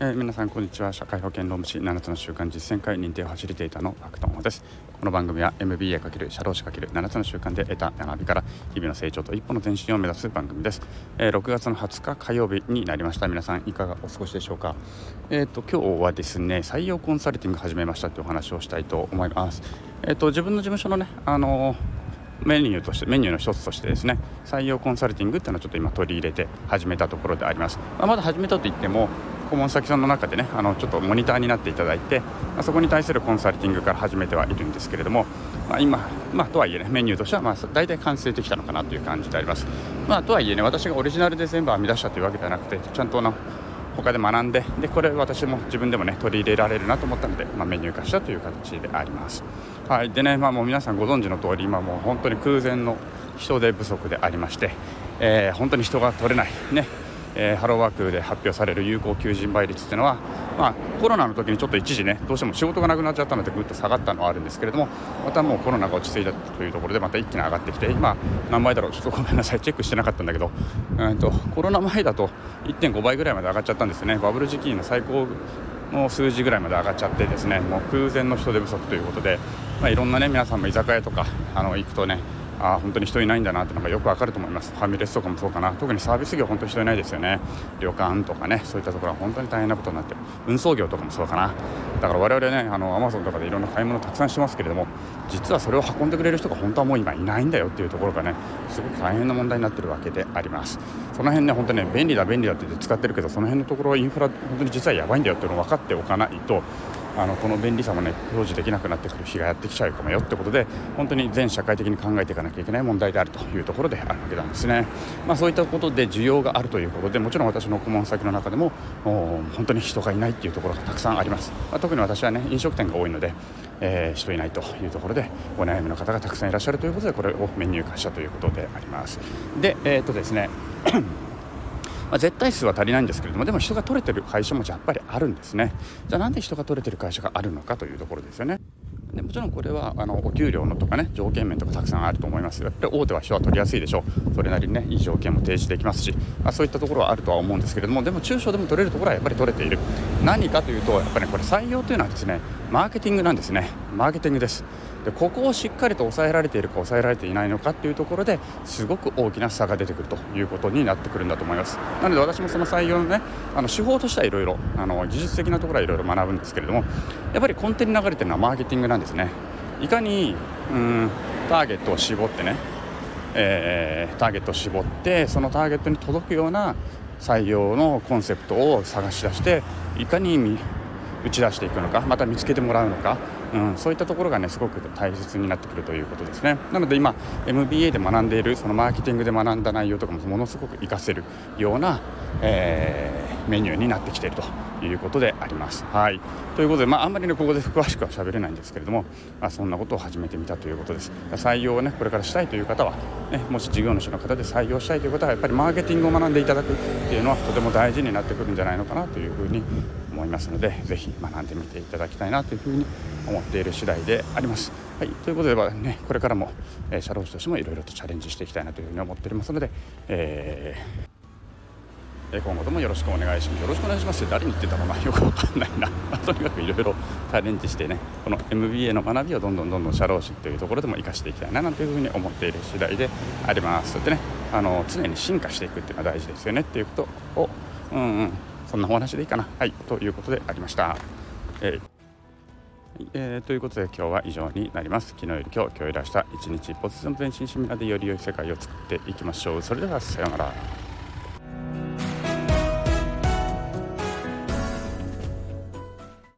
えー、皆さんこんにちは。社会保険労務士7つの習慣実践会認定ファシリテーターのパクトンホです。この番組は MBA× 社労士 ×7 つの習慣で得た学びから日々の成長と一歩の前進を目指す番組です、えー、6月の20日火曜日になりました。皆さんいかがお過ごしでしょうか？えっ、ー、と今日はですね採用コンサルティング始めましたというお話をしたいと思います。えっ、と自分の事務所のねあのメニューとしてメニューの一つとしてですね採用コンサルティングっていうのをちょっと今取り入れて始めたところであります、まあ、まだ始めたといっても顧問先さんの中でねあのちょっとモニターになっていただいて、まあ、そこに対するコンサルティングから始めてはいるんですけれども、まあ、今、まあ、とはいえねメニューとしてはまあ大体完成できたのかなという感じであります、まあ、とはいえね私がオリジナルで全部編み出したというわけではなくてちゃんとな他で学んででこれ私も自分でもね取り入れられるなと思ったので、まあ、メニュー化したという形であります。はい。でねまあもう皆さんご存知の通り今もう本当に空前の人手不足でありまして、えー、本当に人が取れないね。えー、ハローワークで発表される有効求人倍率っていうのは、まあ、コロナの時にちょっと一時ねどうしても仕事がなくなっちゃったのでぐっと下がったのはあるんですけれどもまたもうコロナが落ち着いたというところでまた一気に上がってきて今何倍だろうちょっとごめんなさいチェックしてなかったんだけど、えーと、コロナ前だと1.5倍ぐらいまで上がっちゃったんですね。バブル時期の最高の数字ぐらいまで上がっちゃってですねもう空前の人手不足ということで、まあ、いろんなね皆さんも居酒屋とかあの行くとねあ本当に人いないんだなってのがよくわかると思います。ファミレスとかもそうかな。特にサービス業本当に人いないですよね。旅館とかねそういったところは本当に大変なことになってる。運送業とかもそうかな。だから我々ねあのアマゾンとかでいろんな買い物たくさんしてますけれども実はそれを運んでくれる人が本当はもう今いないんだよっていうところがねすごく大変な問題になってるわけであります。その辺ね本当ね便利だ便利だって言って使ってるけどその辺のところインフラ本当に実はやばいんだよっていうのを分かっておかないとあのこの便利さもね表示できなくなってくる日がやってきちゃうかもよってことで本当に全社会的に考えていかなきゃいけない問題であるというところであるわけなんですね、まあ、そういったことで需要があるということでもちろん私の顧問先の中でも本当に人がいないっていうところがたくさんあります、まあ、特に私はね飲食店が多いので、えー、人いないというところでお悩みの方がたくさんいらっしゃるということでこれをメニュー化したということであります。でえー、っとですねまあ、絶対数は足りないんですけれどもでも人が取れてる会社もやっぱりあるんですね。じゃあなんで人が取れてる会社があるのかというところですよね。でもちろんこれはあのお給料のとかね条件面とかたくさんあると思いますやっぱり大手は人は取りやすいでしょう。それなりにねいい条件も提示できますし、まあ、そういったところはあるとは思うんですけれどもでも中小でも取れるところはやっぱり取れている。何かというとやっぱり、ね、これ採用というのはですねマーケティングなんですね。マーケティングです。でここをしっかりと抑えられているか抑えられていないのかっていうところですごく大きな差が出てくるということになってくるんだと思います。なので私もその採用のねあの手法としてはいろいろあの技術的なところはいろいろ学ぶんですけれどもやっぱり根底に流れてるのはマーケティングなんですね。いかにうんターゲットを絞ってね、えー、ターゲットを絞ってそのターゲットに届くような採用のコンセプトを探し出していかに打ち出していくのかまた見つけてもらうのかうん、そういったところがねすごく大切になってくるということですね。なので今 MBA で学んでいるそのマーケティングで学んだ内容とかもものすごく活かせるような、えー、メニューになってきているということであります。はい。ということで、まあ、あんまりねここで詳しくは喋れないんですけれども、まあ、そんなことを始めてみたということです。採用をねこれからしたいという方は、ね、もし事業主の方で採用したいという方はやっぱりマーケティングを学んでいただくっていうのはとても大事になってくるんじゃないのかなというふうに思いますのでぜひ学んでみていただきたいなというふうに思っている次第であります。はい、ということで、ね、これからも、えー、社労士としてもいろいろとチャレンジしていきたいなというふうに思っておりますので、えー、今後ともよろしくお願いします。よろしくお願いします誰に言ってたのかよくわかんないな。とにかくいろいろチャレンジしてね、この MBA の学びをどんどんどんどん社労士というところでも活かしていきたいななんていうふうに思っている次第であります。でね、あの常に進化していくっていうのは大事ですよねっていうことを、うんうん、そんなお話でいいかな。はい、ということでありました。えーえー、ということで今日は以上になります昨日より今日今日いらした一日一歩ずつの前進シミュラでより良い世界を作っていきましょうそれではさようなら